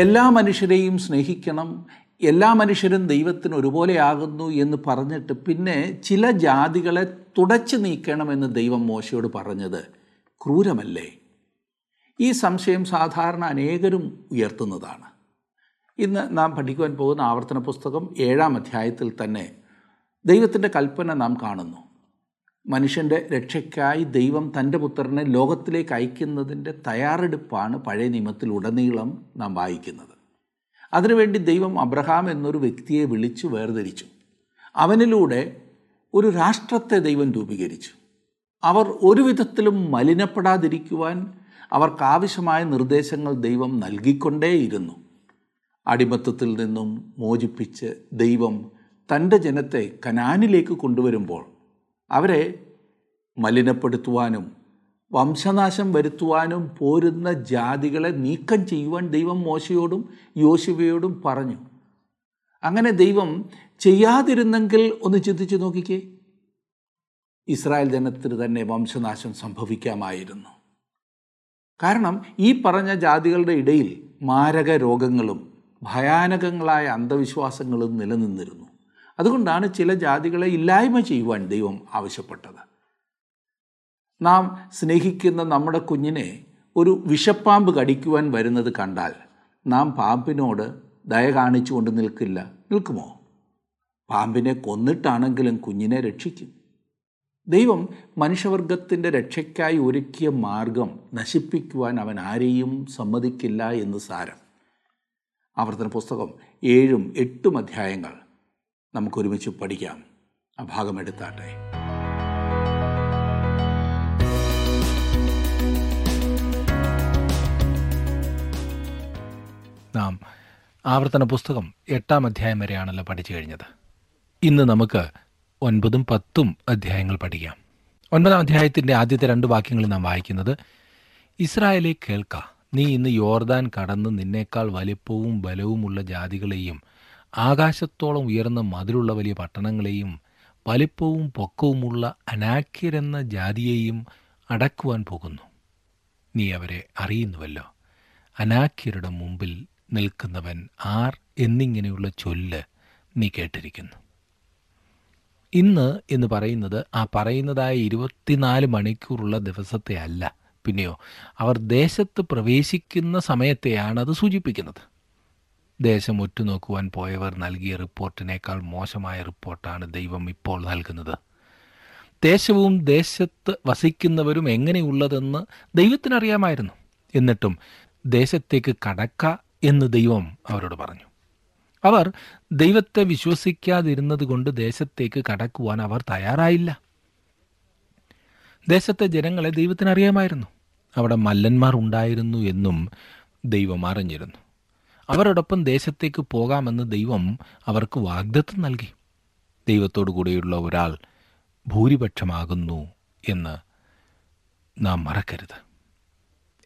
എല്ലാ മനുഷ്യരെയും സ്നേഹിക്കണം എല്ലാ മനുഷ്യരും ദൈവത്തിന് ഒരുപോലെയാകുന്നു എന്ന് പറഞ്ഞിട്ട് പിന്നെ ചില ജാതികളെ തുടച്ചു നീക്കണമെന്ന് ദൈവം മോശയോട് പറഞ്ഞത് ക്രൂരമല്ലേ? ഈ സംശയം സാധാരണ അനേകരും ഉയർത്തുന്നതാണ്. ഇന്ന് നാം പഠിക്കുവാൻ പോകുന്ന ആവർത്തന പുസ്തകം ഏഴാം അധ്യായത്തിൽ തന്നെ ദൈവത്തിന്റെ കൽപ്പന നാം കാണുന്നു. മനുഷ്യന്റെ രക്ഷയ്ക്കായി ദൈവം തന്റെ പുത്രനെ ലോകത്തിലേക്ക് അയക്കുന്നതിന്റെ തയ്യാറെടുപ്പാണ് പഴയ നിയമത്തിൽ ഉടനീളം നാം വായിക്കുന്നത്. അതിനുവേണ്ടി ദൈവം അബ്രഹാം എന്നൊരു വ്യക്തിയെ വിളിച്ചു വേർതിരിച്ചു. അവനിലൂടെ ഒരു രാഷ്ട്രത്തെ ദൈവം രൂപീകരിച്ചു. അവർ ഒരു വിധത്തിലും മലിനപ്പെടാതിരിക്കുവാൻ അവർക്കാവശ്യമായ നിർദ്ദേശങ്ങൾ ദൈവം നൽകിക്കൊണ്ടേയിരുന്നു. അടിമത്തത്തിൽ നിന്നും മോചിപ്പിച്ച് ദൈവം തന്റെ ജനത്തെ കനാനിലേക്ക് കൊണ്ടുവരുമ്പോൾ അവരെ മലിനപ്പെടുത്തുവാനും വംശനാശം വരുത്തുവാനും പോരുന്ന ജാതികളെ നീക്കം ചെയ്യുവാൻ ദൈവം മോശയോടും യോശുവയോടും പറഞ്ഞു. അങ്ങനെ ദൈവം ചെയ്യാതിരുന്നെങ്കിൽ ഒന്ന് ചിന്തിച്ചു നോക്കിക്കേ. ഇസ്രായേൽ ജനത്തിന് തന്നെ വംശനാശം സംഭവിക്കാമായിരുന്നു. കാരണം ഈ പറഞ്ഞ ജാതികളുടെ ഇടയിൽ മാരക രോഗങ്ങളും ഭയാനകങ്ങളായ അന്ധവിശ്വാസങ്ങളും നിലനിന്നിരുന്നു. അതുകൊണ്ടാണ് ചില ജാതികളെ ഇല്ലായ്മ ചെയ്യുവാൻ ദൈവം ആവശ്യപ്പെട്ടത്. നാം സ്നേഹിക്കുന്ന നമ്മുടെ കുഞ്ഞിനെ ഒരു വിഷപ്പാമ്പ് കടിക്കുവാൻ വരുന്നത് കണ്ടാൽ നാം പാമ്പിനോട് ദയ കാണിച്ചുകൊണ്ട് നിൽക്കില്ല. നിൽക്കുമോ? പാമ്പിനെ കൊന്നിട്ടാണെങ്കിലും കുഞ്ഞിനെ രക്ഷിക്കും ദൈവം മനുഷ്യവർഗത്തിന്റെ രക്ഷയ്ക്കായി ഒരുക്കിയ മാർഗം നശിപ്പിക്കുവാൻ അവൻ ആരെയും സമ്മതിക്കില്ല എന്ന് സാരം. ആവർത്തന പുസ്തകം ഏഴും എട്ടും അധ്യായങ്ങൾ. നമുക്കൊരുമിച്ച് പഠിക്കാം. ആ ഭാഗം എടുത്താട്ടെ. നാം ആവർത്തന പുസ്തകം എട്ടാം അധ്യായം വരെയാണല്ലോ പഠിച്ചു കഴിഞ്ഞത്. ഇന്ന് നമുക്ക് ഒൻപതും പത്തും അധ്യായങ്ങൾ പഠിക്കാം. ഒൻപതാം അധ്യായത്തിന്റെ ആദ്യത്തെ രണ്ട് വാക്യങ്ങൾ നാം വായിക്കുന്നത് ഇസ്രായേലെ കേൾക്ക. നീ ഇന്ന് യോർദാൻ കടന്ന് നിന്നേക്കാൾ വലിപ്പവും ബലവുമുള്ള ജാതികളെയും ആകാശത്തോളം ഉയർന്ന മതിലുള്ള വലിയ പട്ടണങ്ങളെയും വലിപ്പവും പൊക്കവുമുള്ള അനാഖ്യരെന്ന ജാതിയെയും അടക്കുവാൻ പോകുന്നു. നീ അവരെ അറിയുന്നുവല്ലോ. അനാഖ്യരുടെ മുമ്പിൽ നിൽക്കുന്നവൻ ആർ എന്നിങ്ങനെയുള്ള ചൊല്ല് നീ കേട്ടിരിക്കുന്നു. ഇന്ന് എന്ന് പറയുന്നത് ആ പറയുന്നതായ ഇരുപത്തിനാല് മണിക്കൂറുള്ള ദിവസത്തെ അല്ല. പിന്നെയോ അവർ ദേശത്ത് പ്രവേശിക്കുന്ന സമയത്തെയാണ് അത് സൂചിപ്പിക്കുന്നത്. ദേശം ഒറ്റുനോക്കുവാൻ പോയവർ നൽകിയ റിപ്പോർട്ടിനേക്കാൾ മോശമായ റിപ്പോർട്ടാണ് ദൈവം ഇപ്പോൾ നൽകുന്നത്. ദേശവും ദേശത്ത് വസിക്കുന്നവരും എങ്ങനെയുള്ളതെന്ന് ദൈവത്തിനറിയാമായിരുന്നു. എന്നിട്ടും ദേശത്തേക്ക് കടക്ക എന്ന് ദൈവം അവരോട് പറഞ്ഞു. അവർ ദൈവത്തെ വിശ്വസിക്കാതിരുന്നത് കൊണ്ട് ദേശത്തേക്ക് കടക്കുവാൻ അവർ തയ്യാറായില്ല. ദേശത്തെ ജനങ്ങളെ ദൈവത്തിനറിയാമായിരുന്നു. അവിടെ മല്ലന്മാർ ഉണ്ടായിരുന്നു എന്നും ദൈവം അറിഞ്ഞിരുന്നു. അവരോടൊപ്പം ദേശത്തേക്ക് പോകാമെന്ന് ദൈവം അവർക്ക് വാഗ്ദത്തം നൽകി. ദൈവത്തോടു കൂടെയുള്ള ഒരാൾ ഭൂരിപക്ഷമാകുന്നു എന്ന് നാം മറക്കരുത്.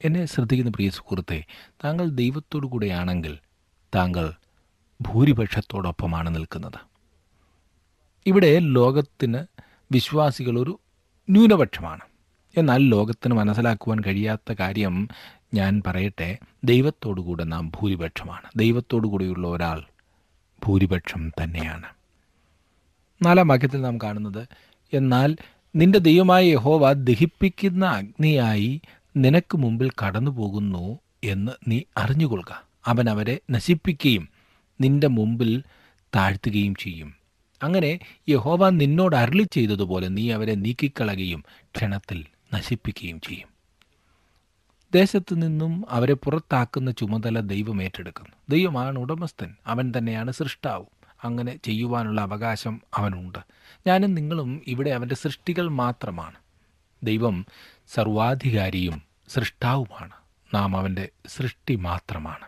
എന്നെ ശ്രദ്ധിക്കുന്ന പ്രിയ സുഹൃത്തെ താങ്കൾ ദൈവത്തോടു കൂടെയാണെങ്കിൽ താങ്കൾ ഭൂരിപക്ഷത്തോടൊപ്പമാണ് നിൽക്കുന്നത്. ഇവിടെ ലോകത്തിന് വിശ്വാസികൾ ഒരു ന്യൂനപക്ഷമാണ്. എന്നാൽ ലോകത്തിന് മനസ്സിലാക്കുവാൻ കഴിയാത്ത കാര്യം ഞാൻ പറയട്ടെ ദൈവത്തോടുകൂടെ നാം ഭൂരിപക്ഷമാണ്. ദൈവത്തോടു കൂടിയുള്ള ഒരാൾ ഭൂരിപക്ഷം തന്നെയാണ്. നാലാം വാക്യത്തിൽ നാം കാണുന്നത് എന്നാൽ നിന്റെ ദൈവമായ യഹോവ ദഹിപ്പിക്കുന്ന അഗ്നിയായി നിനക്ക് മുമ്പിൽ കടന്നു പോകുന്നു എന്ന് നീ അറിഞ്ഞുകൊള്ളുക. അവൻ അവരെ നശിപ്പിക്കുകയും നിന്റെ മുമ്പിൽ താഴ്ത്തുകയും ചെയ്യും. അങ്ങനെ യഹോവ നിന്നോട് അരളി ചെയ്തതുപോലെ നീ അവരെ നീക്കിക്കളയുകയും ക്ഷണത്തിൽ നശിപ്പിക്കുകയും ചെയ്യും. ദേശത്തു നിന്നും അവരെ പുറത്താക്കുന്ന ചുമതല ദൈവം ഏറ്റെടുക്കുന്നു. ദൈവമാണ് ഉടമസ്ഥൻ. അവൻ തന്നെയാണ് സൃഷ്ടാവും. അങ്ങനെ ചെയ്യുവാനുള്ള അവകാശം അവനുണ്ട്. ഞാനും നിങ്ങളും ഇവിടെ അവന്റെ സൃഷ്ടികൾ മാത്രമാണ്. ദൈവം സർവാധികാരിയും സൃഷ്ടാവുമാണ്. നാം അവന്റെ സൃഷ്ടി മാത്രമാണ്.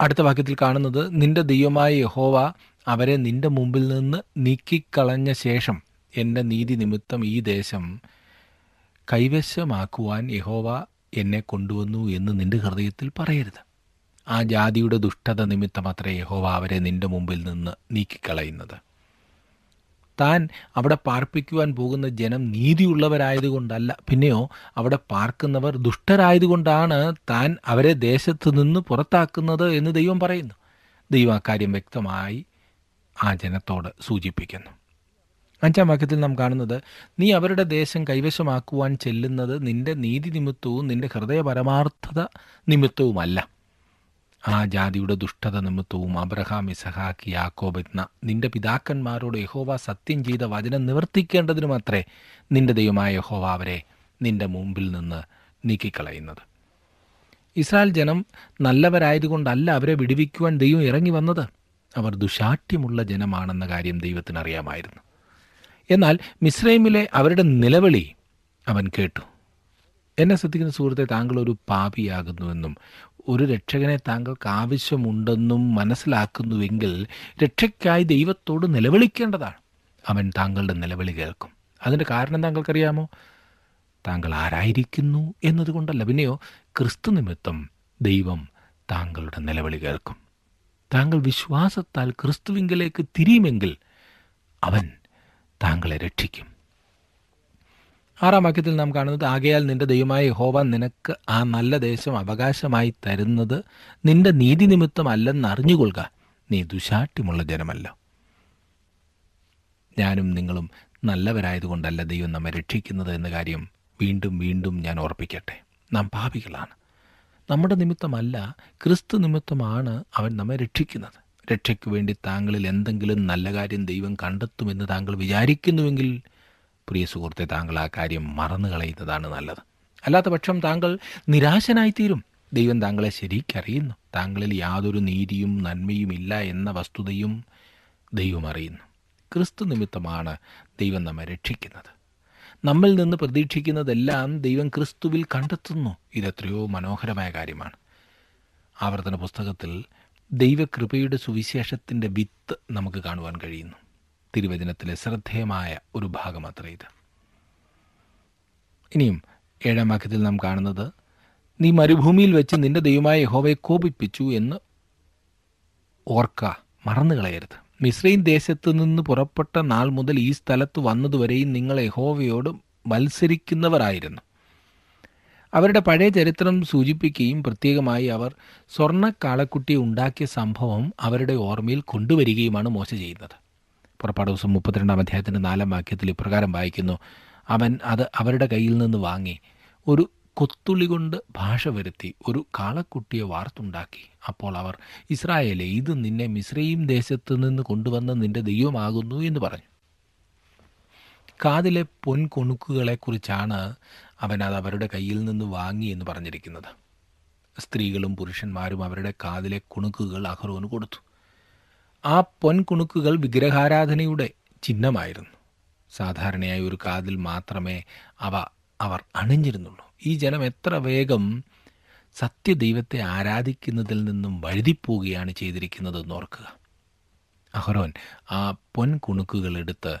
അടുത്ത വാക്യത്തിൽ കാണുന്നത് നിന്റെ ദൈവമായ യഹോവ അവരെ നിന്റെ മുമ്പിൽ നിന്ന് നീക്കിക്കളഞ്ഞ ശേഷം എന്റെ നീതി നിമിത്തം ഈ ദേശം കൈവശമാക്കുവാൻ യഹോവ എന്നെ കൊണ്ടുവന്നു എന്ന് നിന്റെ ഹൃദയത്തിൽ പറയരുത്. ആ ജാതിയുടെ ദുഷ്ടത നിമിത്തം അത്രേ യഹോവ അവരെ നിന്റെ മുമ്പിൽ നിന്ന് നീക്കിക്കളയുന്നത്. താൻ അവിടെ പാർപ്പിക്കുവാൻ പോകുന്ന ജനം നീതിയുള്ളവരായതുകൊണ്ടല്ല പിന്നെയോ അവിടെ പാർക്കുന്നവർ ദുഷ്ടരായതുകൊണ്ടാണ് താൻ അവരെ ദേശത്ത് നിന്ന് പുറത്താക്കുന്നത് എന്ന് ദൈവം പറയുന്നു. ദൈവം അക്കാര്യം വ്യക്തമായി ആ ജനത്തോട് സൂചിപ്പിക്കുന്നു. അഞ്ചാം വാക്യത്തിൽ നാം കാണുന്നത് നീ അവരുടെ ദേശം കൈവശമാക്കുവാൻ ചെല്ലുന്നത് നിന്റെ നീതി നിമിത്തവും നിന്റെ ഹൃദയ പരമാർത്ഥത നിമിത്തവുമല്ല. ആ ജാതിയുടെ ദുഷ്ടത നിമിത്തവും അബ്രഹാം ഇസഹാക്ക് യാക്കോബ് എന്ന നിന്റെ പിതാക്കന്മാരോട് യഹോവ സത്യം ചെയ്ത വചനം നിവർത്തിക്കേണ്ടതിനും അത്രേ നിന്റെ ദൈവമായ യഹോവ അവരെ നിന്റെ മുമ്പിൽ നിന്ന് നീക്കിക്കളയുന്നത്. ഇസ്രായേൽ ജനം നല്ലവരായതുകൊണ്ടല്ല അവരെ വിടുവിക്കുവാൻ ദൈവം ഇറങ്ങി വന്നത്. അവർ ദുശാഠ്യമുള്ള ജനമാണെന്ന കാര്യം ദൈവത്തിന് അറിയാമായിരുന്നു. എന്നാൽ മിസ്രൈമിലെ അവരുടെ നിലവിളി അവൻ കേട്ടു. എന്നെ ശ്രദ്ധിക്കുന്ന സുഹൃത്തെ താങ്കൾ ഒരു പാപിയാകുന്നുവെന്നും ഒരു രക്ഷകനെ താങ്കൾക്ക് ആവശ്യമുണ്ടെന്നും മനസ്സിലാക്കുന്നുവെങ്കിൽ രക്ഷയ്ക്കായി ദൈവത്തോട് നിലവിളിക്കേണ്ടതാണ്. അവൻ താങ്കളുടെ നിലവിളി കേൾക്കും. അതിന്റെ കാരണം താങ്കൾക്കറിയാമോ? താങ്കൾ ആരായിരിക്കുന്നു എന്നതുകൊണ്ടല്ല. പിന്നെയോ ക്രിസ്തു നിമിത്തം ദൈവം താങ്കളുടെ നിലവിളി കേൾക്കും. താങ്കൾ വിശ്വാസത്താൽ ക്രിസ്തുവിങ്കിലേക്ക് തിരിയുമെങ്കിൽ അവൻ താങ്കളെ രക്ഷിക്കും. ആറാം വാക്യത്തിൽ നാം കാണുന്നത് ആകയാൽ നിന്റെ ദൈവമായ ഹോവ നിനക്ക് ആ നല്ല ദേശം അവകാശമായി തരുന്നത് നിന്റെ നീതി നിമിത്തമല്ലെന്ന് അറിഞ്ഞുകൊള്ളുക. നീ ദുശാഠ്യമുള്ള ജനമല്ല. ഞാനും നിങ്ങളും നല്ലവരായതുകൊണ്ടല്ല ദൈവം നമ്മെ രക്ഷിക്കുന്നത് എന്ന കാര്യം വീണ്ടും വീണ്ടും ഞാൻ ഓർപ്പിക്കട്ടെ. നാം പാപികളാണ്. നമ്മുടെ നിമിത്തമല്ല ക്രിസ്തു നിമിത്തമാണ് അവൻ നമ്മെ രക്ഷിക്കുന്നത്. രക്ഷയ്ക്ക് വേണ്ടി താങ്കളിൽ എന്തെങ്കിലും നല്ല കാര്യം ദൈവം കണ്ടെത്തുമെന്ന് താങ്കൾ വിചാരിക്കുന്നുവെങ്കിൽ പ്രിയ സുഹൃത്തെ താങ്കൾ ആ കാര്യം മറന്നു കളയുന്നതാണ് നല്ലത്. അല്ലാത്ത പക്ഷം താങ്കൾ നിരാശനായിത്തീരും. ദൈവം താങ്കളെ ശരിക്കറിയുന്നു. താങ്കളിൽ യാതൊരു നീതിയും നന്മയും ഇല്ല എന്ന വസ്തുതയും ദൈവം അറിയുന്നു. ക്രിസ്തു നിമിത്തമാണ് ദൈവം നമ്മെ രക്ഷിക്കുന്നത്. നമ്മിൽ നിന്ന് പ്രതീക്ഷിക്കുന്നതെല്ലാം ദൈവം ക്രിസ്തുവിൽ കണ്ടെത്തുന്നു. ഇതെത്രയോ മനോഹരമായ കാര്യമാണ്. ആവർത്തന പുസ്തകത്തിൽ ദൈവകൃപയുടെ സുവിശേഷത്തിന്റെ വിത്ത് നമുക്ക് കാണുവാൻ കഴിയുന്നു. തിരുവചനത്തിലെ ശ്രദ്ധേയമായ ഒരു ഭാഗം അത്ര ഇത്. ഇനിയും ഏഴാം വാക്യത്തിൽ നാം കാണുന്നത് നീ മരുഭൂമിയിൽ വെച്ച് നിന്റെ ദൈവമായ യഹോവയെ കോപിപ്പിച്ചു എന്ന് ഓർക്ക മറന്നു കളയരുത്. മിശ്രൈൻ ദേശത്ത് നിന്ന് പുറപ്പെട്ട നാൾ മുതൽ ഈ സ്ഥലത്ത് വന്നതുവരെയും നിങ്ങൾ യഹോവയോട് മത്സരിക്കുന്നവരായിരുന്നു. അവരുടെ പഴയ ചരിത്രം സൂചിപ്പിക്കുകയും പ്രത്യേകമായി അവർ സ്വർണ കാളക്കുട്ടി ഉണ്ടാക്കിയ സംഭവം അവരുടെ ഓർമ്മയിൽ കൊണ്ടുവരികയുമാണ് മോശ ചെയ്യുന്നത്. പുറപ്പാട് ദിവസം മുപ്പത്തിരണ്ടാം അധ്യായത്തിന്റെ നാലാം വാക്യത്തിൽ ഇപ്രകാരം വായിക്കുന്നു. അവൻ അത് അവരുടെ കയ്യിൽ നിന്ന് വാങ്ങി ഒരു കൊത്തുള്ളി കൊണ്ട് ഭാഷ വരുത്തി ഒരു കാളക്കുട്ടിയെ വാർത്തുണ്ടാക്കി. അപ്പോൾ അവർ ഇസ്രായേലെ ഇത് നിന്നെ മിശ്രയും ദേശത്ത് നിന്ന് കൊണ്ടുവന്ന നിന്റെ ദൈവമാകുന്നു എന്ന് പറഞ്ഞു. കാതിലെ പൊൻകൊണുക്കുകളെക്കുറിച്ചാണ് അവൻ അത് അവരുടെ കയ്യിൽ നിന്ന് വാങ്ങി എന്ന് പറഞ്ഞിരിക്കുന്നത്. സ്ത്രീകളും പുരുഷന്മാരും അവരുടെ കാതിലെ കുണുക്കുകൾ അഹ്റോന് കൊടുത്തു. ആ പൊൻകുണുക്കുകൾ വിഗ്രഹാരാധനയുടെ ചിഹ്നമായിരുന്നു. സാധാരണയായി ഒരു കാതിൽ മാത്രമേ അവ അവർ അണിഞ്ഞിരുന്നുള്ളൂ. ഈ ജനം എത്ര വേഗം സത്യദൈവത്തെ ആരാധിക്കുന്നതിൽ നിന്നും വഴുതിപ്പോവുകയാണ് ചെയ്തിരിക്കുന്നതെന്ന് ഓർക്കുക. അഹ്റോൻ ആ പൊൻകുണുക്കുകൾ എടുത്ത്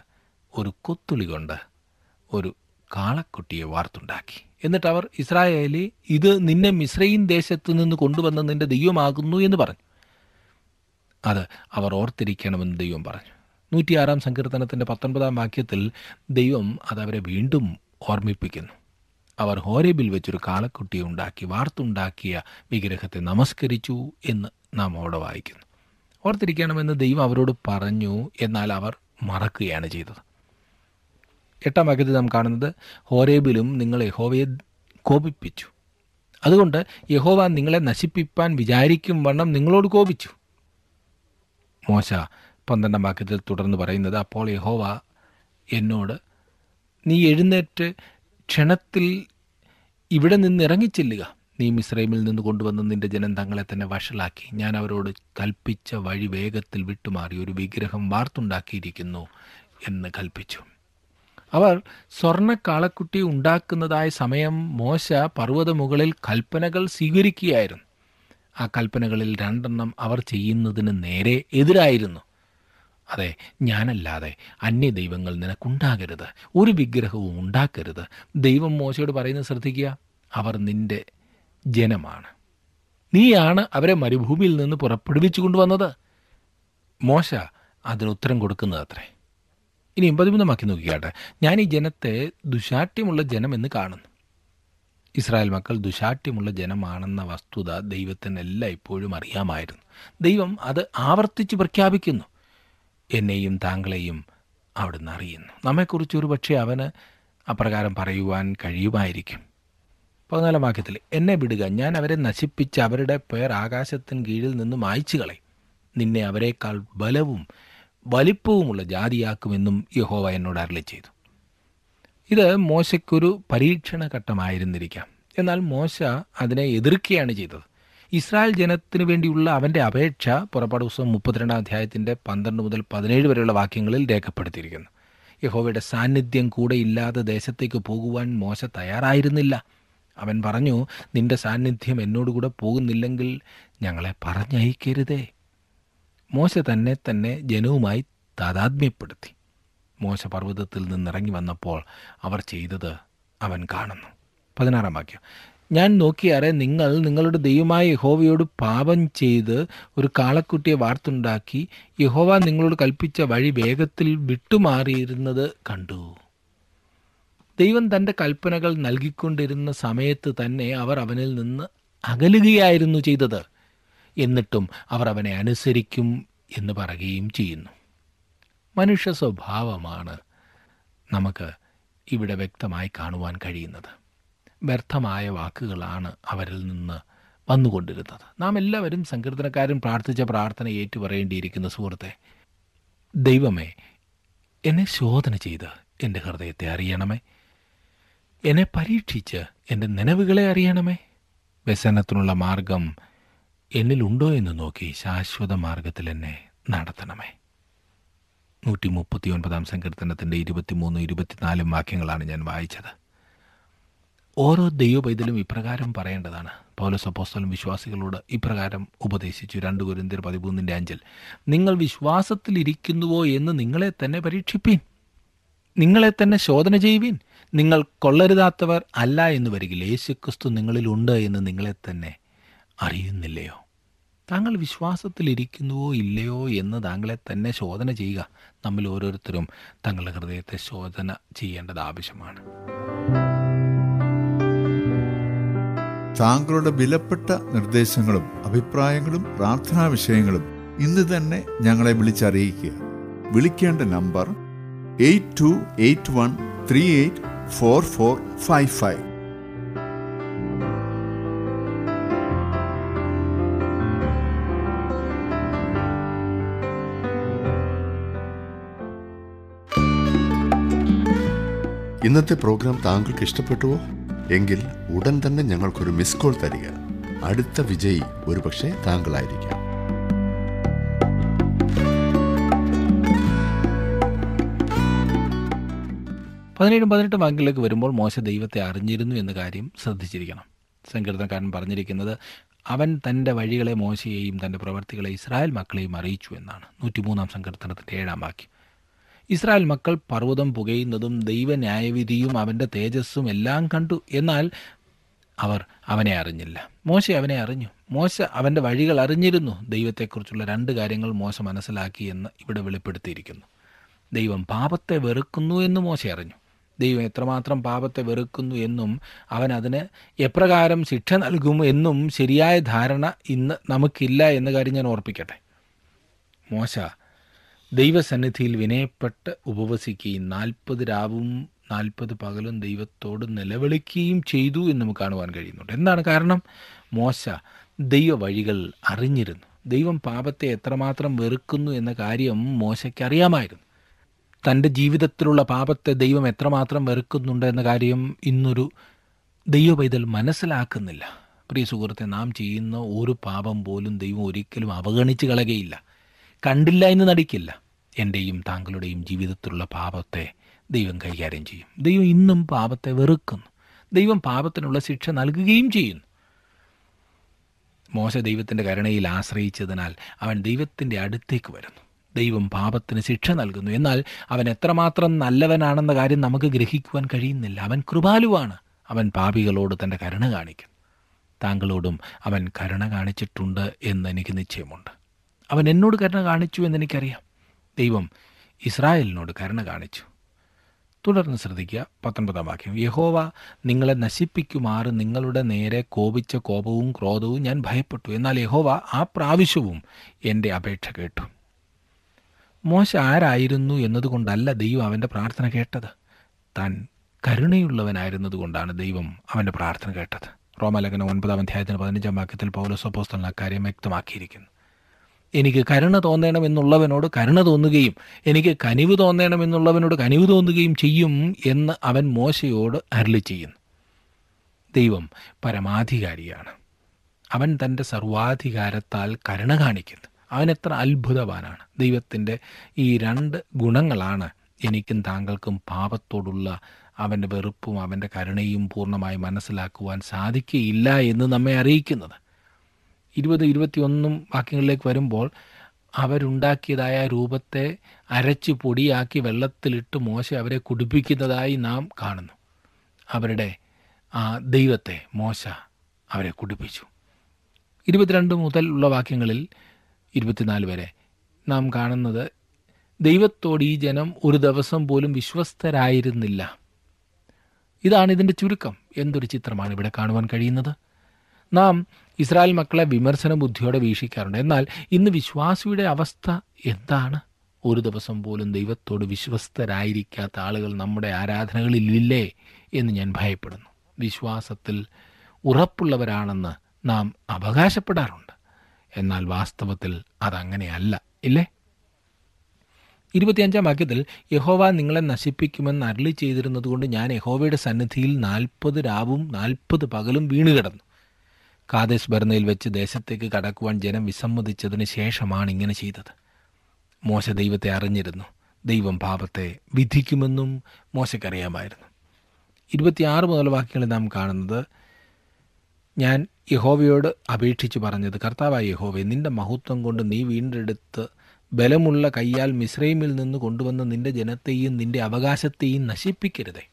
ഒരു കൊത്തുളി കൊണ്ട് ഒരു കാളക്കുട്ടിയെ വാർത്തുണ്ടാക്കി. എന്നിട്ട് അവർ ഇസ്രായേലി ഇത് നിന്നെ മിശ്രയും ദേശത്തു നിന്ന് കൊണ്ടുവന്ന നിന്റെ ദൈവമാകുന്നു എന്ന് പറഞ്ഞു. അത് അവർ ഓർത്തിരിക്കണമെന്ന് ദൈവം പറഞ്ഞു. നൂറ്റിയാറാം സങ്കീർത്തനത്തിന്റെ പത്തൊൻപതാം വാക്യത്തിൽ ദൈവം അതവരെ വീണ്ടും ഓർമ്മിപ്പിക്കുന്നു. അവർ ഹോരേബിൽ വെച്ചൊരു കാളക്കുട്ടിയെ ഉണ്ടാക്കി വാർത്തുണ്ടാക്കിയ വിഗ്രഹത്തെ നമസ്കരിച്ചു എന്ന് നാം അവിടെ വായിക്കുന്നു. ഓർത്തിരിക്കണമെന്ന് ദൈവം അവരോട് പറഞ്ഞു എന്നാൽ അവർ മറക്കുകയാണ് ചെയ്തത്. എട്ടാം വാക്യത്തിൽ നാം കാണുന്നത് ഹോരേബിലും നിങ്ങൾ യഹോവയെ കോപിപ്പിച്ചു. അതുകൊണ്ട് യഹോവ നിങ്ങളെ നശിപ്പിപ്പാൻ വിചാരിക്കും വണ്ണം നിങ്ങളോട് കോപിച്ചു. മോശ പന്ത്രണ്ടാം വാക്യത്തിൽ തുടർന്ന് പറയുന്നത് അപ്പോൾ യഹോവ എന്നോട് നീ എഴുന്നേറ്റ് ക്ഷണത്തിൽ ഇവിടെ നിന്ന് ഇറങ്ങിച്ചെല്ലുക. നീ മിസ്രൈമിൽ നിന്ന് കൊണ്ടുവന്ന നിന്റെ ജനം തങ്ങളെ തന്നെ വഷളാക്കി. ഞാൻ അവരോട് കൽപ്പിച്ച വഴി വേഗത്തിൽ വിട്ടുമാറി. ഒരു വിഗ്രഹം വാർത്തുണ്ടാക്കിയിരിക്കുന്നു എന്ന് കൽപ്പിച്ചു. അവർ സ്വർണ കാളക്കുട്ടി ഉണ്ടാക്കുന്നതായ സമയം മോശ പർവത മുകളിൽ കൽപ്പനകൾ സ്വീകരിക്കുകയായിരുന്നു. ആ കൽപ്പനകളിൽ രണ്ടെണ്ണം അവർ ചെയ്യുന്നതിന് നേരെ എതിരായിരുന്നു. അതെ ഞാനല്ലാതെ അന്യ ദൈവങ്ങൾ നിനക്കുണ്ടാകരുത് ഒരു വിഗ്രഹവും ഉണ്ടാക്കരുത്. ദൈവം മോശയോട് പറയുന്നത് ശ്രദ്ധിക്കുക അവർ നിന്റെ ജനമാണ്. നീയാണ് അവരെ മരുഭൂമിയിൽ നിന്ന് പുറപ്പെടുവിച്ചു കൊണ്ടുവന്നത് മോശ അതിന് ഉത്തരം കൊടുക്കുന്നത് അത്രേ ഇനി പതിമൂന്നാം വാക്യം നോക്കിക്കാട്ടെ ഞാൻ ഈ ജനത്തെ ദുശാഠ്യമുള്ള എന്ന് കാണുന്നു. ഇസ്രായേൽ മക്കൾ ദുശാഠ്യമുള്ള ജനമാണെന്ന വസ്തുത ദൈവത്തിന് എല്ലാം ഇപ്പോഴും അറിയാമായിരുന്നു. ദൈവം അത് ആവർത്തിച്ച് പ്രഖ്യാപിക്കുന്നു. എന്നെയും താങ്കളെയും അവിടുന്ന് അറിയുന്നു. നമ്മെക്കുറിച്ച് ഒരു പക്ഷേ അവന് അപ്രകാരം പറയുവാൻ കഴിയുമായിരിക്കും. പതിനാലാം വാക്യത്തിൽ എന്നെ വിടുക ഞാൻ അവരെ നശിപ്പിച്ച് അവരുടെ പേർ ആകാശത്തിന് കീഴിൽ നിന്നും അയച്ചു കളയും നിന്നെ അവരെക്കാൾ ബലവും വലിപ്പവുമുള്ള ജാതിയാക്കുമെന്നും യഹോവ എന്നോട് അരളി ചെയ്തു. ഇത് മോശയ്ക്കൊരു പരീക്ഷണ ഘട്ടമായിരുന്നിരിക്കാം എന്നാൽ മോശ അതിനെ എതിർക്കുകയാണ് ചെയ്തത്. ഇസ്രായേൽ ജനത്തിനു വേണ്ടിയുള്ള അവന്റെ അപേക്ഷ പുറപ്പാട് പുസ്തകം മുപ്പത്തിരണ്ടാം അധ്യായത്തിന്റെ പന്ത്രണ്ട് മുതൽ പതിനേഴ് വരെയുള്ള വാക്യങ്ങളിൽ രേഖപ്പെടുത്തിയിരിക്കുന്നു. യഹോവയുടെ സാന്നിധ്യം കൂടെ ഇല്ലാതെ ദേശത്തേക്ക് പോകുവാൻ മോശ തയ്യാറായിരുന്നില്ല. അവൻ പറഞ്ഞു നിന്റെ സാന്നിധ്യം എന്നോടുകൂടെ പോകുന്നില്ലെങ്കിൽ ഞങ്ങളെ പറഞ്ഞയക്കരുതേ. മോശ തന്നെ തന്നെ ജനവുമായി താതാത്മ്യപ്പെടുത്തി. മോശ പർവതത്തിൽ നിന്നിറങ്ങി വന്നപ്പോൾ അവർ ചെയ്തത് അവൻ കാണുന്നു. പതിനാറാം വാക്യം. ഞാൻ നോക്കിയാറെ നിങ്ങൾ നിങ്ങളുടെ ദൈവമായ യഹോവയോട് പാപം ചെയ്ത് ഒരു കാളക്കുട്ടിയെ വാർത്തുണ്ടാക്കി യഹോവ നിങ്ങളോട് കൽപ്പിച്ച വഴി വേഗത്തിൽ വിട്ടുമാറിയിരുന്നത് കണ്ടു. ദൈവം തന്റെ കൽപ്പനകൾ നൽകിക്കൊണ്ടിരുന്ന സമയത്ത് തന്നെ അവർ അവനിൽ നിന്ന് അകലുകയായിരുന്നു ചെയ്തത്. എന്നിട്ടും അവർ അവനെ അനുസരിക്കും എന്ന് പറയുകയും ചെയ്യുന്നു. മനുഷ്യ സ്വഭാവമാണ് നമുക്ക് ഇവിടെ വ്യക്തമായി കാണുവാൻ കഴിയുന്നത്. വ്യർത്ഥമായ വാക്കുകളാണ് അവരിൽ നിന്ന് വന്നുകൊണ്ടിരുന്നത്. നാം എല്ലാവരും സങ്കീർത്തനക്കാരും പ്രാർത്ഥിച്ച പ്രാർത്ഥന ഏറ്റുപറയേണ്ടിയിരിക്കുന്ന സുഹൃത്തെ ദൈവമേ എന്നെ ശോധന ചെയ്ത് എന്റെ ഹൃദയത്തെ അറിയണമേ. എന്നെ പരീക്ഷിച്ച് എന്റെ നിലവുകളെ അറിയണമേ. വ്യസനത്തിനുള്ള മാർഗം എന്നിലുണ്ടോ എന്ന് നോക്കി ശാശ്വത മാർഗത്തിൽ എന്നെ നടത്തണമേ. നൂറ്റി മുപ്പത്തി ഒൻപതാം സങ്കീർത്തനത്തിന്റെ ഇരുപത്തിമൂന്ന് ഇരുപത്തിനാലും വാക്യങ്ങളാണ് ഞാൻ വായിച്ചത്. ഓരോ ദൈവപൈതലും ഇപ്രകാരം പറയേണ്ടതാണ്. പൗലോസ് അപ്പോസ്തലൻ വിശ്വാസികളോട് ഇപ്രകാരം ഉപദേശിച്ചു. രണ്ട് കുരിന്തിർ പതിമൂന്നിന്റെ അഞ്ചിൽ നിങ്ങൾ വിശ്വാസത്തിലിരിക്കുന്നുവോ എന്ന് നിങ്ങളെ തന്നെ പരീക്ഷിപ്പീൻ. നിങ്ങളെ തന്നെ ശോധന ചെയ്യുവീൻ. നിങ്ങൾ കൊള്ളരുതാത്തവർ അല്ല എന്ന് വരികിൽ യേശുക്രിസ്തു നിങ്ങളിലുണ്ട് എന്ന് നിങ്ങളെ തന്നെ അറിയുന്നില്ലയോ? താങ്കൾ വിശ്വാസത്തിലിരിക്കുന്നുവോ ഇല്ലയോ എന്ന് താങ്കളെ തന്നെ ശോധന ചെയ്യുക. നമ്മൾ ഓരോരുത്തരും തങ്ങളുടെ ഹൃദയത്തെ ശോധന ചെയ്യേണ്ടത് ആവശ്യമാണ്. താങ്കളുടെ വിലപ്പെട്ട നിർദ്ദേശങ്ങളും അഭിപ്രായങ്ങളും പ്രാർത്ഥനാ വിഷയങ്ങളും ഇന്ന് തന്നെ ഞങ്ങളെ വിളിച്ചറിയിക്കുക. വിളിക്കേണ്ട number eight two eight one three eight four four five five. ഇന്നത്തെ പ്രോഗ്രാം താങ്കൾക്ക് ഇഷ്ടപ്പെട്ടുവോ? എങ്കിൽ ഉടൻ തന്നെ ഞങ്ങൾക്കൊരു മിസ് കോൾ തരിക. അടുത്ത വിജയി ഒരുപക്ഷെ താങ്കളായിരിക്കാം. പതിനേഴും പതിനെട്ടും വാക്കിലേക്ക് വരുമ്പോൾ മോശ ദൈവത്തെ അറിഞ്ഞിരുന്നു എന്ന കാര്യം ശ്രദ്ധിച്ചിരിക്കണം. സങ്കീർത്തനക്കാരൻ പറഞ്ഞിരിക്കുന്നത് അവൻ തന്റെ വഴികളെ മോശയെയും തന്റെ പ്രവർത്തികളെ ഇസ്രായേൽ മക്കളെയും അറിയിച്ചു എന്നാണ്. നൂറ്റിമൂന്നാം സങ്കീർത്തനത്തിന്റെ ഏഴാം വാക്യം. ഇസ്രായേൽ മക്കൾ പർവതം പുകയുന്നതും ദൈവന്യായവിധിയും അവന്റെ തേജസ്സും എല്ലാം കണ്ടു. എന്നാൽ അവർ അവനെ അറിഞ്ഞില്ല. മോശ അവനെ അറിഞ്ഞു. മോശ അവന്റെ വഴികൾ അറിഞ്ഞിരുന്നു. ദൈവത്തെക്കുറിച്ചുള്ള രണ്ട് കാര്യങ്ങൾ മോശ മനസ്സിലാക്കി എന്ന് ഇവിടെ വെളിപ്പെടുത്തിയിരിക്കുന്നു. ദൈവം പാപത്തെ വെറുക്കുന്നു എന്ന് മോശ അറിഞ്ഞു. ദൈവം എത്രമാത്രം പാപത്തെ വെറുക്കുന്നു എന്നും അവൻ അതിന് എപ്രകാരം ശിക്ഷ നൽകും എന്നും ശരിയായ ധാരണ ഇന്ന് നമുക്കില്ല എന്ന കാര്യം ഞാൻ ഓർപ്പിക്കട്ടെ. മോശ ദൈവസന്നിധിയിൽ വിനയപ്പെട്ട് ഉപവസിക്കുകയും നാൽപ്പത് രാവും നാൽപ്പത് പകലും ദൈവത്തോട് നിലവിളിക്കുകയും ചെയ്തു എന്ന് നമുക്ക് കാണുവാൻ കഴിയുന്നുണ്ട്. എന്താണ് കാരണം? മോശ ദൈവ വഴികൾ അറിഞ്ഞിരുന്നു. ദൈവം പാപത്തെ എത്രമാത്രം വെറുക്കുന്നു എന്ന കാര്യം മോശയ്ക്ക് അറിയാമായിരുന്നു. തന്റെ ജീവിതത്തിലുള്ള പാപത്തെ ദൈവം എത്രമാത്രം വെറുക്കുന്നുണ്ട് എന്ന കാര്യം ഇന്നൊരു ദൈവ പൈതൽ മനസ്സിലാക്കുന്നില്ല. പ്രിയ സുഹൃത്തെ നാം ചെയ്യുന്ന ഒരു പാപം പോലും ദൈവം ഒരിക്കലും അവഗണിച്ച് കളയുകയില്ല. കണ്ടില്ല എന്ന് നടിക്കില്ല. എന്റെയും താങ്കളുടെയും ജീവിതത്തിലുള്ള പാപത്തെ ദൈവം കൈകാര്യം ചെയ്യും. ദൈവം ഇന്നും പാപത്തെ വെറുക്കുന്നു. ദൈവം പാപത്തിനുള്ള ശിക്ഷ നൽകുകയും ചെയ്യുന്നു. മോശ ദൈവത്തിന്റെ കരുണയിൽ ആശ്രയിച്ചതിനാൽ അവൻ ദൈവത്തിന്റെ അടുത്തേക്ക് വരുന്നു. ദൈവം പാപത്തിന് ശിക്ഷ നൽകുന്നു. എന്നാൽ അവൻ എത്രമാത്രം നല്ലവനാണെന്ന കാര്യം നമുക്ക് ഗ്രഹിക്കുവാൻ കഴിയുന്നില്ല. അവൻ കൃപാലുവാണ്. അവൻ പാപികളോട് തന്റെ കരുണ കാണിക്കും താങ്കളോടും അവൻ കരുണ കാണിച്ചിട്ടുണ്ട് എന്ന് എനിക്ക് നിശ്ചയമുണ്ട്. അവൻ എന്നോട് കരുണ കാണിച്ചു എന്നെനിക്കറിയാം. ദൈവം ഇസ്രായേലിനോട് കരുണ കാണിച്ചു. തുടർന്ന് ശ്രദ്ധിക്കുക പത്തൊൻപതാം വാക്യം. യഹോവ നിങ്ങളെ നശിപ്പിക്കുമാറ് നിങ്ങളുടെ നേരെ കോപിച്ച കോപവും ക്രോധവും ഞാൻ ഭയപ്പെട്ടു. എന്നാൽ യഹോവ ആ പ്രാവശ്യവും എന്റെ അപേക്ഷ കേട്ടു. മോശ ആരായിരുന്നു എന്നതുകൊണ്ടല്ല ദൈവം അവന്റെ പ്രാർത്ഥന കേട്ടത്. താൻ കരുണയുള്ളവനായിരുന്നതുകൊണ്ടാണ് ദൈവം അവന്റെ പ്രാർത്ഥന കേട്ടത്. റോമലേഖനം ഒൻപതാം അധ്യായത്തിന് പതിനഞ്ചാം വാക്യത്തിൽ പൗലോസപ്പോസ്തലൻ അക്കാര്യം വ്യക്തമാക്കിയിരിക്കുന്നു. എനിക്ക് കരുണ തോന്നണമെന്നുള്ളവനോട് കരുണ തോന്നുകയും എനിക്ക് കനിവ് തോന്നണമെന്നുള്ളവനോട് കനിവ് തോന്നുകയും ചെയ്യും എന്ന് അവൻ മോശയോട് അരളി ചെയ്യുന്നു. ദൈവം പരമാധികാരിയാണ്. അവൻ തന്റെ സർവാധികാരത്താൽ കരുണ കാണിക്കുന്നു. അവൻ എത്ര അത്ഭുതവാനാണ്. ദൈവത്തിന്റെ ഈ രണ്ട് ഗുണങ്ങളാണ് എനിക്കും താങ്കൾക്കും പാപത്തോടുള്ള അവന്റെ വെറുപ്പും അവന്റെ കരുണയും പൂർണമായി മനസ്സിലാക്കുവാൻ സാധിക്കുകയില്ല എന്ന് നമ്മെ അറിയിക്കുന്നത്. ഇരുപത് ഇരുപത്തിയൊന്നും വാക്യങ്ങളിലേക്ക് വരുമ്പോൾ അവരുണ്ടാക്കിയതായ രൂപത്തെ അരച്ച് പൊടിയാക്കി വെള്ളത്തിലിട്ട് മോശ അവരെ കുടിപ്പിക്കുന്നതായി നാം കാണുന്നു. അവരുടെ ആ ദൈവത്തെ മോശ അവരെ കുടിപ്പിച്ചു. ഇരുപത്തിരണ്ട് മുതൽ ഉള്ള വാക്യങ്ങളിൽ ഇരുപത്തിനാല് വരെ നാം കാണുന്നത് ദൈവത്തോട് ഈ ജനം ഒരു ദിവസം പോലും വിശ്വസ്തരായിരുന്നില്ല. ഇതാണ് ഇതിന്റെ ചുരുക്കം. എന്തൊരു ചിത്രമാണ് ഇവിടെ കാണുവാൻ കഴിയുന്നത്? നാം ഇസ്രായേൽ മക്കളെ വിമർശന ബുദ്ധിയോടെ വീക്ഷിക്കാറുണ്ട്. എന്നാൽ ഇന്ന് വിശ്വാസിയുടെ അവസ്ഥ എന്താണ്? ഒരു ദിവസം പോലും ദൈവത്തോട് വിശ്വസ്തരായിരിക്കാത്ത ആളുകൾ നമ്മുടെ ആരാധനകളിലില്ലേ എന്ന് ഞാൻ ഭയപ്പെടുന്നു. വിശ്വാസത്തിൽ ഉറപ്പുള്ളവരാണെന്ന് നാം അവകാശപ്പെടാറുണ്ട്. എന്നാൽ വാസ്തവത്തിൽ അതങ്ങനെയല്ല ഇല്ലേ? ഇരുപത്തിയഞ്ചാം വാക്യത്തിൽ യഹോവ നിങ്ങളെ നശിപ്പിക്കുമെന്ന് അരളി ചെയ്തിരുന്നതുകൊണ്ട് ഞാൻ യഹോവയുടെ സന്നിധിയിൽ നാൽപ്പത് രാവും നാൽപ്പത് പകലും വീണുകിടന്നു. കാദേശ് ബർണയിൽ വെച്ച് ദേശത്തേക്ക് കടക്കുവാൻ ജനം വിസമ്മതിച്ചതിന് ശേഷമാണ് ഇങ്ങനെ ചെയ്തത്. മോശ ദൈവത്തെ അറിഞ്ഞിരുന്നു. ദൈവം പാപത്തെ വിധിക്കുമെന്നും മോശക്കറിയാമായിരുന്നു. ഇരുപത്തിയാറ് മുതൽ വാക്യങ്ങളിൽ നാം കാണുന്നത് ഞാൻ യഹോവയോട് അപേക്ഷിച്ച് പറഞ്ഞത് കർത്താവായ യഹോവെ നിന്റെ മഹത്വം കൊണ്ട് നീ വീണ്ടെടുത്ത് ബലമുള്ള കയ്യാൽ മിശ്രൈമിൽ നിന്ന് കൊണ്ടുവന്ന നിന്റെ ജനത്തെയും നിന്റെ അവകാശത്തെയും നശിപ്പിക്കരുതേ.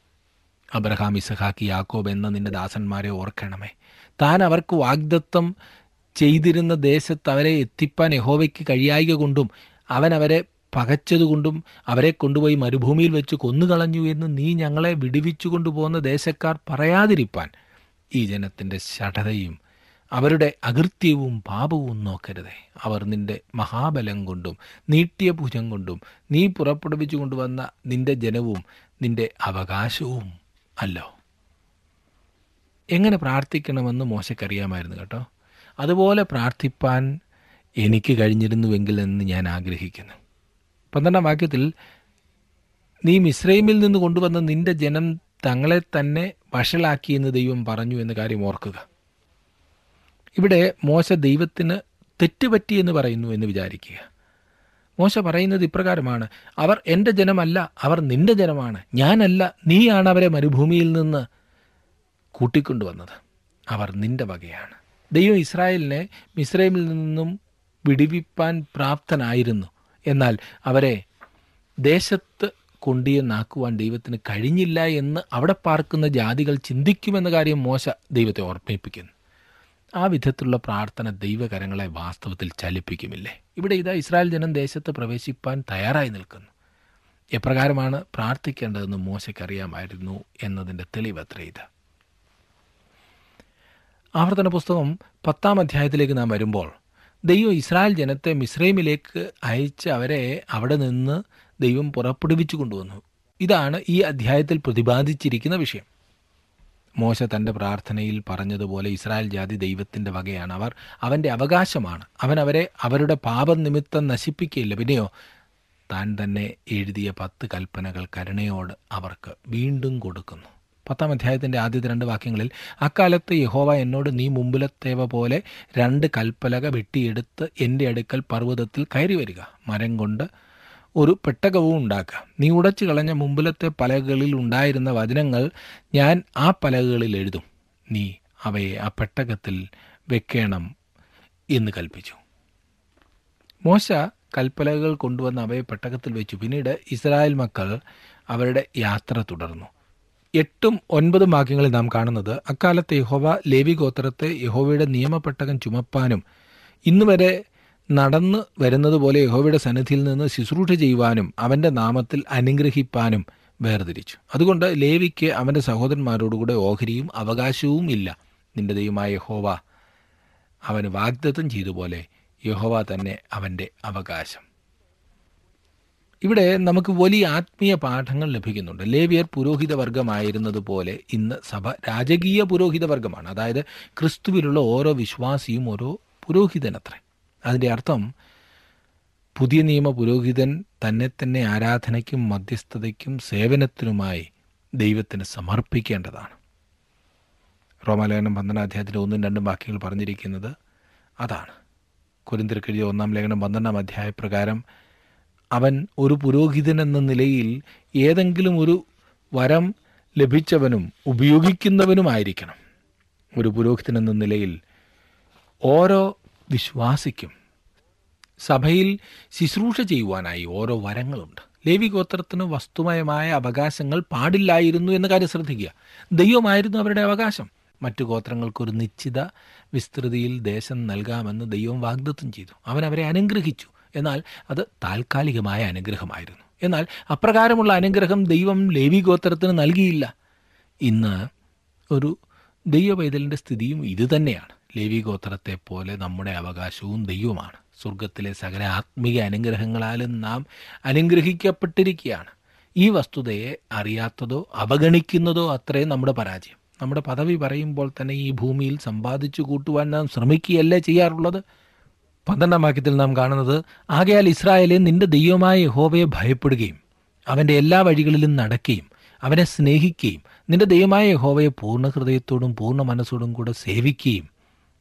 അബ്രഹാം ഇസഹാക്കി യാക്കോബ് എന്ന നിന്റെ ദാസന്മാരെ ഓർക്കണമേ. താൻ അവർക്ക് വാഗ്ദത്തം ചെയ്തിരുന്ന ദേശത്ത് അവരെ എത്തിപ്പാൻ യഹോവയ്ക്ക് കഴിയായിക കൊണ്ടും അവൻ അവരെ പകച്ചതുകൊണ്ടും അവരെ കൊണ്ടുപോയി മരുഭൂമിയിൽ വെച്ച് കൊന്നുകളഞ്ഞു എന്ന് നീ ഞങ്ങളെ വിടുവിച്ചു കൊണ്ടുപോകുന്ന ദേശക്കാർ പറയാതിരിപ്പാൻ ഈ ജനത്തിന്റെ ശഠതയും അവരുടെ അകൃത്യവും പാപവും നോക്കരുതേ. അവർ നിന്റെ മഹാബലം കൊണ്ടും നീട്ടിയ ഭുജം കൊണ്ടും നീ പുറപ്പെടുവിച്ചു കൊണ്ടുവന്ന നിന്റെ ജനവും നിന്റെ അവകാശവും അല്ലോ. എങ്ങനെ പ്രാർത്ഥിക്കണമെന്ന് മോശക്കറിയാമായിരുന്നു കേട്ടോ. അതുപോലെ പ്രാർത്ഥിപ്പാൻ എനിക്ക് കഴിഞ്ഞിരുന്നുവെങ്കിൽ എന്ന് ഞാൻ ആഗ്രഹിക്കുന്നു. പന്ത്രണ്ടാം വാക്യത്തിൽ നീ മിശ്രൈമിൽ നിന്ന് കൊണ്ടുവന്ന നിന്റെ ജനം തങ്ങളെ തന്നെ വഷളാക്കിയെന്ന് ദൈവം പറഞ്ഞു എന്ന കാര്യം ഓർക്കുക. ഇവിടെ മോശ ദൈവത്തിന് തെറ്റുപറ്റി എന്ന് പറയുന്നു എന്ന് വിചാരിക്കുക. മോശ പറയുന്നത് ഇപ്രകാരമാണ് അവർ എന്റെ ജനമല്ല അവർ നിന്റെ ജനമാണ്. ഞാനല്ല നീയാണ് അവരെ മരുഭൂമിയിൽ നിന്ന് കൂട്ടിക്കൊണ്ടുവന്നത്. അവർ നിന്റെ വകയാണ്. ദൈവം ഇസ്രായേലിനെ മിസ്രൈമിൽ നിന്നും വിടിവിപ്പാൻ പ്രാപ്തനായിരുന്നു. എന്നാൽ അവരെ ദേശത്ത് കൊണ്ടുവന്നാക്കുവാൻ ദൈവത്തിന് കഴിഞ്ഞില്ല എന്ന് അവിടെ പാർക്കുന്ന ജാതികൾ ചിന്തിക്കുമെന്ന കാര്യം മോശ ദൈവത്തെ ഓർമ്മിപ്പിക്കുന്നു. ആ വിധത്തിലുള്ള പ്രാർത്ഥന ദൈവകരങ്ങളെ വാസ്തവത്തിൽ ചലിപ്പിക്കുമില്ലേ? ഇവിടെ ഇതാ ഇസ്രായേൽ ജനം ദേശത്ത് പ്രവേശിപ്പാൻ തയ്യാറായി നിൽക്കുന്നു. എപ്രകാരമാണ് പ്രാർത്ഥിക്കേണ്ടതെന്ന് മോശയ്ക്കറിയാമായിരുന്നു എന്നതിന്റെ തെളിവത്രേ ഇത്. ആവർത്തന പുസ്തകം പത്താം അധ്യായത്തിലേക്ക് നാം വരുമ്പോൾ ദൈവം ഇസ്രായേൽ ജനത്തെ മിസ്രൈമിലേക്ക് അയച്ച് അവരെ അവിടെ നിന്ന് ദൈവം പുറപ്പെടുവിച്ചു കൊണ്ടുവന്നു. ഇതാണ് ഈ അധ്യായത്തിൽ പ്രതിപാദിച്ചിരിക്കുന്ന വിഷയം. മോശ തന്റെ പ്രാർത്ഥനയിൽ പറഞ്ഞതുപോലെ ഇസ്രായേൽ ജാതി ദൈവത്തിന്റെ വകയാണ്. അവർ അവന്റെ അവകാശമാണ്. അവൻ അവരെ അവരുടെ പാപം നിമിത്തം നശിപ്പിക്കുകയില്ല. പിന്നെയോ താൻ തന്നെ എഴുതിയ പത്ത് കൽപ്പനകൾ കരുണയോട് അവർക്ക് വീണ്ടും കൊടുക്കുന്നു. പത്താം അധ്യായത്തിന്റെ ആദ്യത്തെ രണ്ട് വാക്യങ്ങളിൽ അക്കാലത്ത് യഹോവ എന്നോട് നീ മുമ്പിലത്തേവ പോലെ രണ്ട് കൽപ്പലക വെട്ടിയെടുത്ത് എന്റെ അടുക്കൽ പർവതത്തിൽ കയറി വരിക. മരം കൊണ്ട് ഒരു പെട്ടകവും ഉണ്ടാക്കുക. നീ ഉടച്ചു കളഞ്ഞ മുമ്പിലത്തെ പലകകളിൽ ഉണ്ടായിരുന്ന വചനങ്ങൾ ഞാൻ ആ പലകകളിൽ എഴുതും. നീ അവയെ ആ പെട്ടകത്തിൽ വെക്കണം എന്ന് കൽപ്പിച്ചു. മോശ കൽപ്പലകൾ കൊണ്ടുവന്ന് അവയെ പെട്ടകത്തിൽ വെച്ചു. പിന്നീട് ഇസ്രായേൽ മക്കൾ അവരുടെ യാത്ര തുടർന്നു. എട്ടും ഒൻപതും വാക്യങ്ങളിൽ നാം കാണുന്നത് അക്കാലത്ത് യഹോവ ലേവി ഗോത്രത്തെ യഹോവയുടെ നിയമപ്പെട്ടകൻ ചുമപ്പാനും ഇന്നുവരെ നടന്നു വരുന്നത് പോലെ യഹോവയുടെ സന്നിധിയിൽ നിന്ന് ശുശ്രൂഷ ചെയ്യുവാനും അവന്റെ നാമത്തിൽ അനുഗ്രഹിപ്പാനും വേർതിരിച്ചു. അതുകൊണ്ട് ലേവിക്ക് അവന്റെ സഹോദരന്മാരോടുകൂടെ ഓഹരിയും അവകാശവും ഇല്ല. നിന്റെ ദൈവമായ യഹോവ അവന് വാഗ്ദത്തം ചെയ്തപോലെ യഹോവ തന്നെ അവന്റെ അവകാശം. ഇവിടെ നമുക്ക് വലിയ ആത്മീയ പാഠങ്ങൾ ലഭിക്കുന്നുണ്ട്. ലേവിയർ പുരോഹിത വർഗമായിരുന്നത് പോലെ ഇന്ന് സഭ രാജകീയ പുരോഹിത വർഗമാണ് അതായത് ക്രിസ്തുവിലുള്ള ഓരോ വിശ്വാസിയും ഓരോ പുരോഹിതനത്രേ. അതിന്റെ അർത്ഥം പുതിയ നിയമ പുരോഹിതൻ തന്നെ തന്നെ ആരാധനയ്ക്കും മധ്യസ്ഥതയ്ക്കും സേവനത്തിനുമായി ദൈവത്തിന് സമർപ്പിക്കേണ്ടതാണ്. റോമാലേഖനം പന്ത്രണ്ടാം അധ്യായത്തിന്റെ ഒന്നും രണ്ടും വാക്യങ്ങൾ പറഞ്ഞിരിക്കുന്നത് അതാണ്. കുരിന്തിരക്കെഴുതിയ ഒന്നാം ലേഖനം പന്ത്രണ്ടാം അധ്യായ പ്രകാരം അവൻ ഒരു പുരോഹിതൻ എന്ന നിലയിൽ ഏതെങ്കിലും ഒരു വരം ലഭിച്ചവനും ഉപയോഗിക്കുന്നവനുമായിരിക്കണം. ഒരു പുരോഹിതൻ എന്ന നിലയിൽ ഓരോ വിശ്വാസിക്കും സഭയിൽ ശുശ്രൂഷ ചെയ്യുവാനായി ഓരോ വരങ്ങളുണ്ട്. ലേവി ഗോത്രത്തിന് വസ്തുമയമായ അവകാശങ്ങൾ പാടില്ലായിരുന്നു എന്ന കാര്യം ശ്രദ്ധിക്കുക. ദൈവമായിരുന്നു അവരുടെ അവകാശം. മറ്റു ഗോത്രങ്ങൾക്കൊരു നിശ്ചിത വിസ്തൃതിയിൽ ദേശം നൽകാമെന്ന് ദൈവം വാഗ്ദത്തം ചെയ്തു. അവൻ അവരെ അനുഗ്രഹിച്ചു. എന്നാൽ അത് താൽക്കാലികമായ അനുഗ്രഹമായിരുന്നു. എന്നാൽ അപ്രകാരമുള്ള അനുഗ്രഹം ദൈവം ലേവി ഗോത്രത്തിന് നൽകിയില്ല. ഇന്ന് ഒരു ദൈവപൈതലിന്റെ സ്ഥിതിയും ഇതുതന്നെയാണ് ലേവി ഗോത്രത്തെ പോലെ നമ്മുടെ അവകാശവും ദൈവമാണ്. സ്വർഗത്തിലെ സകല ആത്മീയ അനുഗ്രഹങ്ങളാലും നാം അനുഗ്രഹിക്കപ്പെട്ടിരിക്കുകയാണ്. ഈ വസ്തുതയെ അറിയാത്തതോ അവഗണിക്കുന്നതോ അത്രയും നമ്മുടെ പരാജയം. നമ്മുടെ പദവി പറയുമ്പോൾ തന്നെ ഈ ഭൂമിയിൽ സമ്പാദിച്ചു കൂട്ടുവാൻ നാം ശ്രമിക്കുകയല്ലേ ചെയ്യാറുള്ളത്? പന്ത്രണ്ടാം വാക്യത്തിൽ നാം കാണുന്നത് ആകയാൽ ഇസ്രായേലെ നിന്റെ ദൈവമായ യഹോവയെ ഭയപ്പെടുകയും അവന്റെ എല്ലാ വഴികളിലും നടക്കുകയും അവനെ സ്നേഹിക്കുകയും നിന്റെ ദൈവമായ യഹോവയെ പൂർണ ഹൃദയത്തോടും പൂർണ മനസ്സോടും കൂടെ സേവിക്കുകയും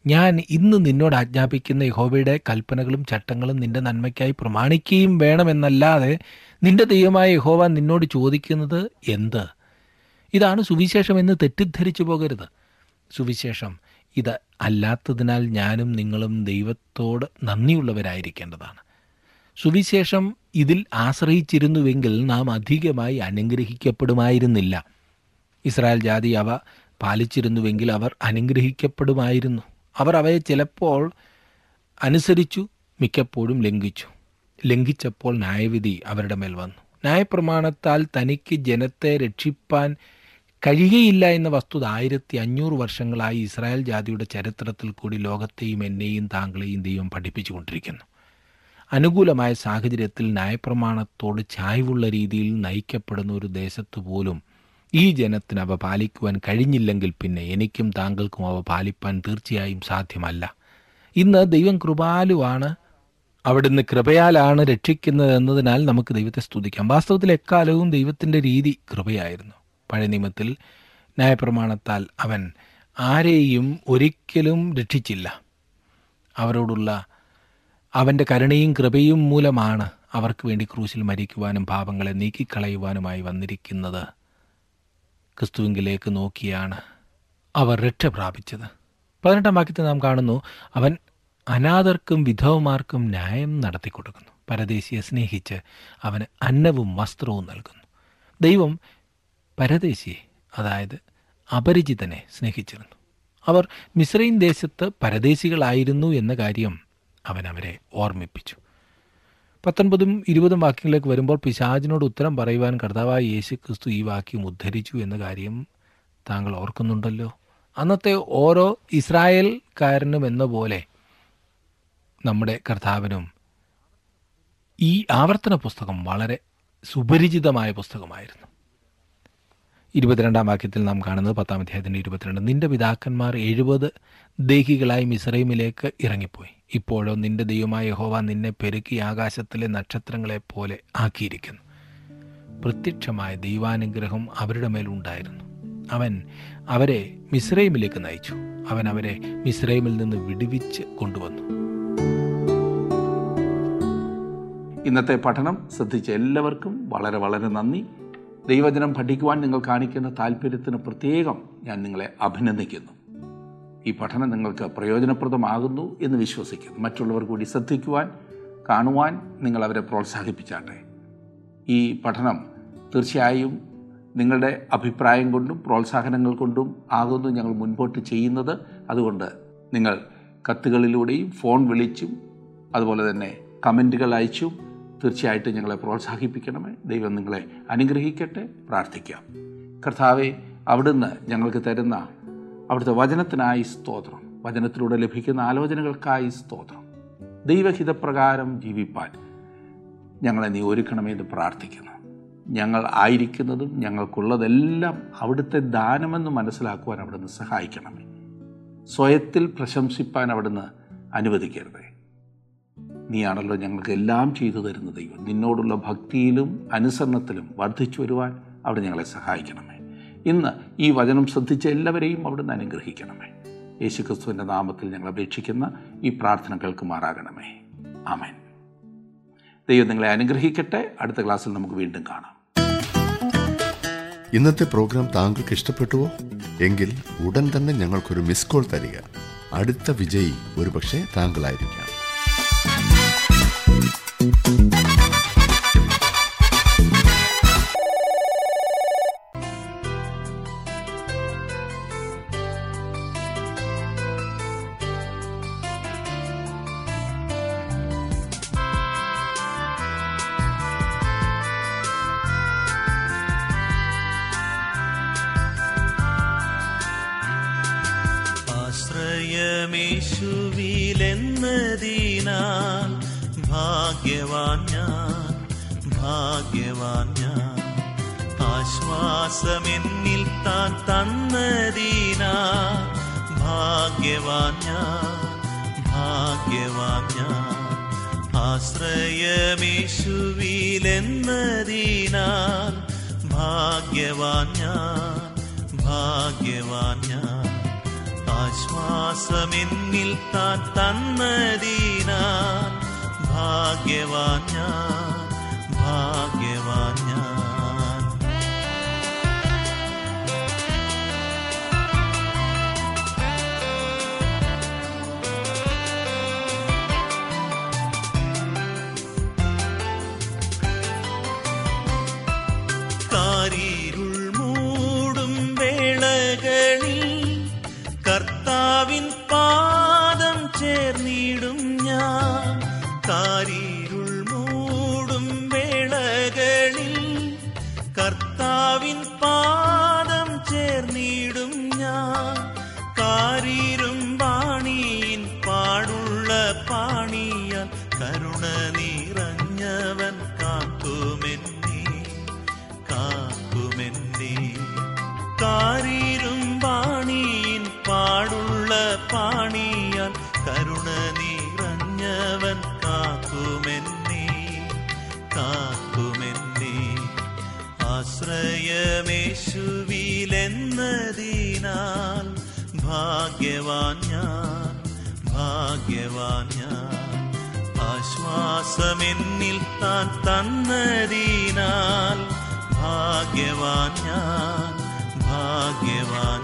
ഞാൻ ഇന്ന് നിന്നോട് ആജ്ഞാപിക്കുന്ന യഹോവയുടെ കൽപ്പനകളും ചട്ടങ്ങളും നിന്റെ നന്മയ്ക്കായി പ്രമാണിക്കുകയും വേണമെന്നല്ലാതെ നിന്റെ ദൈവമായ യഹോവ നിന്നോട് ചോദിക്കുന്നത് എന്ത്? ഇതാണ് സുവിശേഷം എന്ന് തെറ്റിദ്ധരിച്ചു പോകരുത്. സുവിശേഷം ഇത് അല്ലാത്തതിനാൽ ഞാനും നിങ്ങളും ദൈവത്തോട് നന്ദിയുള്ളവരായിരിക്കേണ്ടതാണ്. സുവിശേഷം ഇതിൽ ആശ്രയിച്ചിരുന്നുവെങ്കിൽ നാം അധികമായി അനുഗ്രഹിക്കപ്പെടുമായിരുന്നില്ല. ഇസ്രായേൽ ജാതി അവ പാലിച്ചിരുന്നുവെങ്കിൽ അവർ അനുഗ്രഹിക്കപ്പെടുമായിരുന്നു. അവർ അവയെ ചിലപ്പോൾ അനുസരിച്ചു മിക്കപ്പോഴും ലംഘിച്ചു. ലംഘിച്ചപ്പോൾ ന്യായവിധി അവരുടെ മേൽ വന്നു. ന്യായപ്രമാണത്താൽ തനിക്ക് ജനത്തെ രക്ഷിപ്പാൻ കഴിയുകയില്ല എന്ന വസ്തുത ആയിരത്തി അഞ്ഞൂറ് വർഷങ്ങളായി ഇസ്രായേൽ ജാതിയുടെ ചരിത്രത്തിൽ കൂടി ലോകത്തെയും എന്നെയും താങ്കളെയും ദൈവം പഠിപ്പിച്ചുകൊണ്ടിരിക്കുന്നു. അനുകൂലമായ സാഹചര്യത്തിൽ ന്യായപ്രമാണത്തോട് ചായ്വുള്ള രീതിയിൽ നയിക്കപ്പെടുന്ന ഒരു ദേശത്തു പോലും ഈ ജനത്തിന് അവ പാലിക്കുവാൻ കഴിഞ്ഞില്ലെങ്കിൽ പിന്നെ എനിക്കും താങ്കൾക്കും അവ പാലിപ്പാൻ തീർച്ചയായും സാധ്യമല്ല. ഇന്ന് ദൈവം കൃപാലുവാണ് അവിടുന്ന് കൃപയാലാണ് രക്ഷിക്കുന്നത് എന്നതിനാൽ നമുക്ക് ദൈവത്തെ സ്തുതിക്കാം. വാസ്തവത്തിൽ എക്കാലവും ദൈവത്തിന്റെ രീതി കൃപയായിരുന്നു. പഴയ നിയമത്തിൽ ന്യായപ്രമാണത്താൽ അവൻ ആരെയും ഒരിക്കലും രക്ഷിച്ചില്ല. അവരോടുള്ള അവന്റെ കരുണയും കൃപയും മൂലമാണ് അവർക്ക് വേണ്ടി ക്രൂശിൽ മരിക്കുവാനും പാപങ്ങളെ നീക്കിക്കളയുവാനുമായി വന്നിരിക്കുന്നത്. ക്രിസ്തുവിങ്കിലേക്ക് നോക്കിയാണ് അവർ രക്ഷ പ്രാപിച്ചത്. പതിനെട്ടാം വാക്യത്തിൽ നാം കാണുന്നു അവൻ അനാഥർക്കും വിധവമാർക്കും ന്യായം നടത്തി കൊടുക്കുന്നു പരദേശിയെ സ്നേഹിച്ച് അവന് അന്നവും വസ്ത്രവും നൽകുന്നു. ദൈവം പരദേശിയെ അതായത് അപരിചിതനെ സ്നേഹിച്ചിരുന്നു. അവർ മിശ്രൈൻ ദേശത്ത് പരദേശികളായിരുന്നു എന്ന കാര്യം അവൻ അവരെ ഓർമ്മിപ്പിച്ചു. പത്തൊൻപതും ഇരുപതും വാക്യങ്ങളിലേക്ക് വരുമ്പോൾ പിശാചിനോട് ഉത്തരം പറയുവാൻ കർത്താവായ യേശു ക്രിസ്തു ഈ വാക്യം ഉദ്ധരിച്ചു എന്ന കാര്യം താങ്കൾ ഓർക്കുന്നുണ്ടല്ലോ. അന്നത്തെ ഓരോ ഇസ്രായേൽക്കാരനും എന്ന പോലെ നമ്മുടെ കർത്താവിനും ഈ ആവർത്തന പുസ്തകം വളരെ സുപരിചിതമായ പുസ്തകമായിരുന്നു. ഇരുപത്തിരണ്ടാം വാക്യത്തിൽ നാം കാണുന്നത് പത്താം അധ്യായത്തിന്റെ ഇരുപത്തിരണ്ട്. നിന്റെ പിതാക്കന്മാർ എഴുപത് ദേഹികളായി മിസ്രൈമിലേക്ക് ഇറങ്ങിപ്പോയി. ഇപ്പോഴോ നിന്റെ ദൈവമായ യഹോവ നിന്നെ പെരുക്കി ആകാശത്തിലെ നക്ഷത്രങ്ങളെ പോലെ ആക്കിയിരിക്കുന്നു. പ്രത്യക്ഷമായ ദൈവാനുഗ്രഹം അവരുടെ മേലുണ്ടായിരുന്നു അവൻ അവരെ മിസ്രൈമിലേക്ക് നയിച്ചു. അവൻ അവരെ മിസ്രൈമിൽ നിന്ന് വിടുവിച്ച് കൊണ്ടുവന്നു. ഇന്നത്തെ പഠനം ശ്രദ്ധിച്ച എല്ലാവർക്കും വളരെ വളരെ നന്ദി. ദൈവജനം പഠിക്കുവാൻ നിങ്ങൾ കാണിക്കുന്ന താല്പര്യത്തിന് പ്രത്യേകം ഞാൻ നിങ്ങളെ അഭിനന്ദിക്കുന്നു. ഈ പഠനം നിങ്ങൾക്ക് പ്രയോജനപ്രദമാകുന്നു എന്ന് വിശ്വസിക്കുന്നു. മറ്റുള്ളവർ കൂടി ശ്രദ്ധിക്കുവാൻ കാണുവാൻ നിങ്ങൾ അവരെ പ്രോത്സാഹിപ്പിച്ചാട്ടെ. ഈ പഠനം തീർച്ചയായും നിങ്ങളുടെ അഭിപ്രായം കൊണ്ടും പ്രോത്സാഹനങ്ങൾ കൊണ്ടും ആകുന്നു ഞങ്ങൾ മുൻപോട്ട് ചെയ്യുന്നത്. അതുകൊണ്ട് നിങ്ങൾ കത്തുകളിലൂടെയും ഫോൺ വിളിച്ചും അതുപോലെ തന്നെ കമന്റുകൾ അയച്ചും തീർച്ചയായിട്ടും ഞങ്ങളെ പ്രോത്സാഹിപ്പിക്കണമേ. ദൈവം നിങ്ങളെ അനുഗ്രഹിക്കട്ടെ. പ്രാർത്ഥിക്കാം. കർത്താവെ അവിടുന്ന് ഞങ്ങൾക്ക് തരുന്ന അവിടുത്തെ വചനത്തിനായി സ്തോത്രം. വചനത്തിലൂടെ ലഭിക്കുന്ന ആലോചനകൾക്കായി സ്തോത്രം. ദൈവഹിതപ്രകാരം ജീവിപ്പാൻ ഞങ്ങളെ നീ ഒരുക്കണമെന്ന് പ്രാർത്ഥിക്കുന്നു. ഞങ്ങൾ ആയിരിക്കുന്നതും ഞങ്ങൾക്കുള്ളതെല്ലാം അവിടുത്തെ ദാനമെന്ന് മനസ്സിലാക്കുവാൻ അവിടുന്ന് സഹായിക്കണമേ. സ്വയത്തിൽ പ്രശംസിപ്പാൻ അവിടുന്ന് അനുവദിക്കരുതേ. നീയാണല്ലോ ഞങ്ങൾക്ക് എല്ലാം ചെയ്തു തരുന്ന ദൈവം. നിന്നോടുള്ള ഭക്തിയിലും അനുസരണത്തിലും വർദ്ധിച്ചു വരുവാൻ അവിടെ ഞങ്ങളെ സഹായിക്കണമേ. ഇന്ന് ഈ വചനം ശ്രദ്ധിച്ച എല്ലാവരെയും അവിടുന്ന് അനുഗ്രഹിക്കണമേ. യേശുക്രിസ്തുവിന്റെ നാമത്തിൽ ഞങ്ങൾ അപേക്ഷിക്കുന്ന ഈ പ്രാർത്ഥന കേൾക്കുമാറാകണമേ. ആമേൻ. ദൈവം നിങ്ങളെ അനുഗ്രഹിക്കട്ടെ. അടുത്ത ക്ലാസ്സിൽ നമുക്ക് വീണ്ടും കാണാം. ഇന്നത്തെ പ്രോഗ്രാം താങ്കൾക്ക് ഇഷ്ടപ്പെട്ടുവോ? എങ്കിൽ ഉടൻ തന്നെ ഞങ്ങൾക്കൊരു മിസ് കോൾ തരിക. അടുത്ത വിജയി ഒരുപക്ഷെ താങ്കളായിരിക്കാം. ആശ്രയമേശുവിലെന്നതിനാൽ ഭാഗ്യവാൻ ഞാൻ ഭാഗ്യവാൻ ഞാൻ. ആശ്വാസമെന്നിൽ താൻ തന്നതിനാൽ ഭാഗ്യവാൻ ഞാൻ ഭാഗ്യവാൻ ഞാൻ. ആശ്രയമേശുവിലെന്നതിനാൽ ഭാഗ്യവാൻ ഞാൻ ഭാഗ്യവാൻ ആശ്വാസമെന്നിൽ താൻ തന്നതിനാൽ ഭാഗ്യവാൻ ഞാൻ. ആശ്രയമേശുവിലെന്നതിനാൽ ഭാഗ്യവാൻ ഞാൻ ഭാഗ്യവാൻ ഞാൻ. ആശ്വാസമെന്നിൽ താൻ തന്നതിനാൽ ഭാഗ്യവാൻ ഞാൻ ഭാഗ്യവാൻ